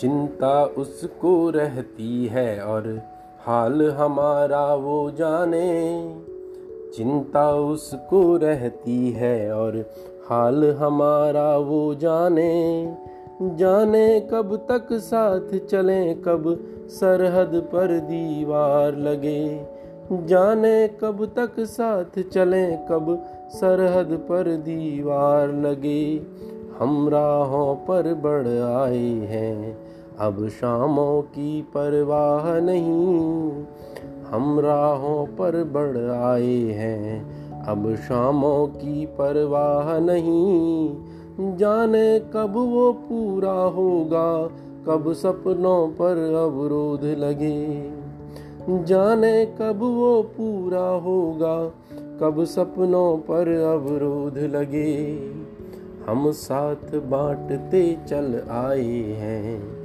चिंता उसको रहती है और हाल हमारा वो जाने। चिंता उसको रहती है और हाल हमारा वो जाने। जाने कब तक साथ चले, कब सरहद पर दीवार लगे। जाने कब तक साथ चले, कब सरहद पर दीवार लगे। हम राहों पर बढ़ आए हैं अब शामों की परवाह नहीं। हम राहों पर बढ़ आए हैं। अब शामों की परवाह नहीं। जाने कब वो पूरा होगा। कब सपनों पर अवरोध लगे। जाने कब वो पूरा होगा। कब सपनों पर अवरोध लगे। हम साथ बांटते चल आए हैं।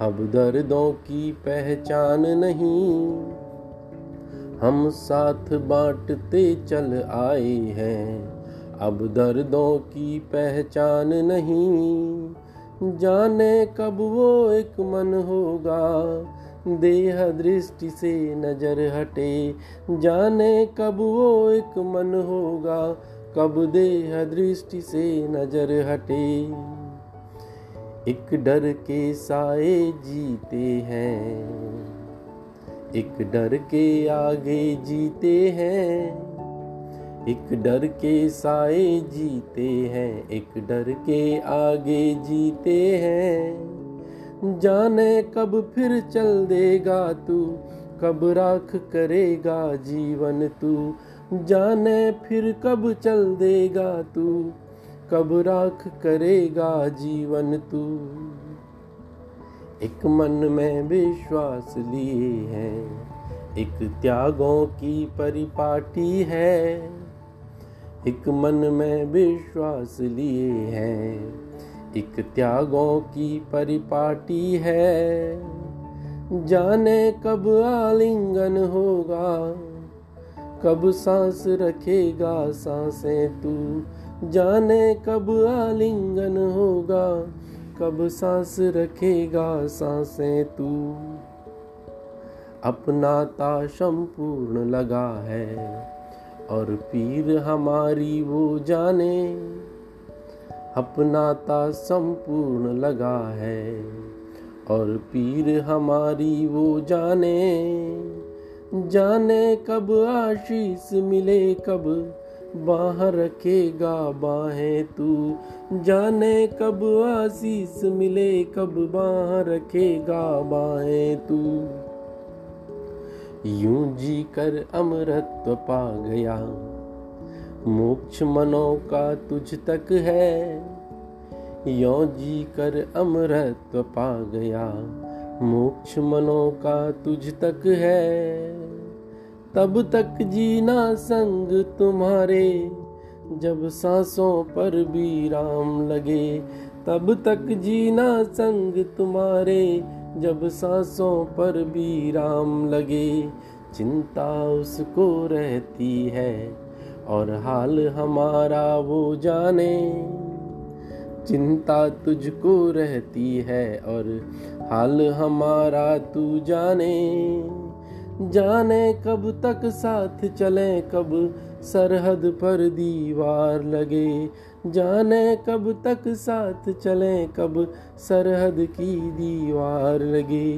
अब दर्दों की पहचान नहीं। हम साथ बांटते चल आए हैं। अब दर्दों की पहचान नहीं। जाने कब वो एक मन होगा। देह दृष्टि से नज़र हटे। जाने कब वो एक मन होगा। कब देह दृष्टि से नज़र हटे। एक डर के साए जीते हैं। एक डर के आगे जीते हैं। एक डर के साए जीते हैं। एक डर के आगे जीते हैं। जाने कब फिर चल देगा तू, कब राख करेगा जीवन तू। जाने फिर कब चल देगा तू कब राख करेगा जीवन तू? एक मन में विश्वास लिए है, एक त्यागों की परिपाटी है। एक मन में विश्वास लिए है, एक त्यागों की परिपाटी है। जाने कब आलिंगन होगा कब सांस रखेगा साँसें तू? जाने कब आलिंगन होगा? कब सांस रखेगा साँसें तू? अपना अपनाता संपूर्ण लगा है और पीर हमारी वो जाने। अपना अपनाता संपूर्ण लगा है और पीर हमारी वो जाने। जाने कब आशीष मिले, कब बाह रखेगा बाहें तू। जाने कब आशीष मिले, कब बाह रखेगा बाहें तू। यूँ जी कर अमृत पा गया। मोक्ष मनो का तुझ तक है। यो जी कर अमृत पा गया। मोक्ष मनों का तुझ तक है। तब तक जीना संग तुम्हारे। जब सांसों पर भी राम लगे, तब तक जीना संग तुम्हारे। जब सांसों पर भी राम लगे, चिंता उसको रहती है, और हाल हमारा वो जाने। चिंता तुझको रहती है और हाल हमारा तू जाने। जाने कब तक साथ चले, कब सरहद पर दीवार लगे। जाने कब तक साथ चले, कब सरहद की दीवार लगे।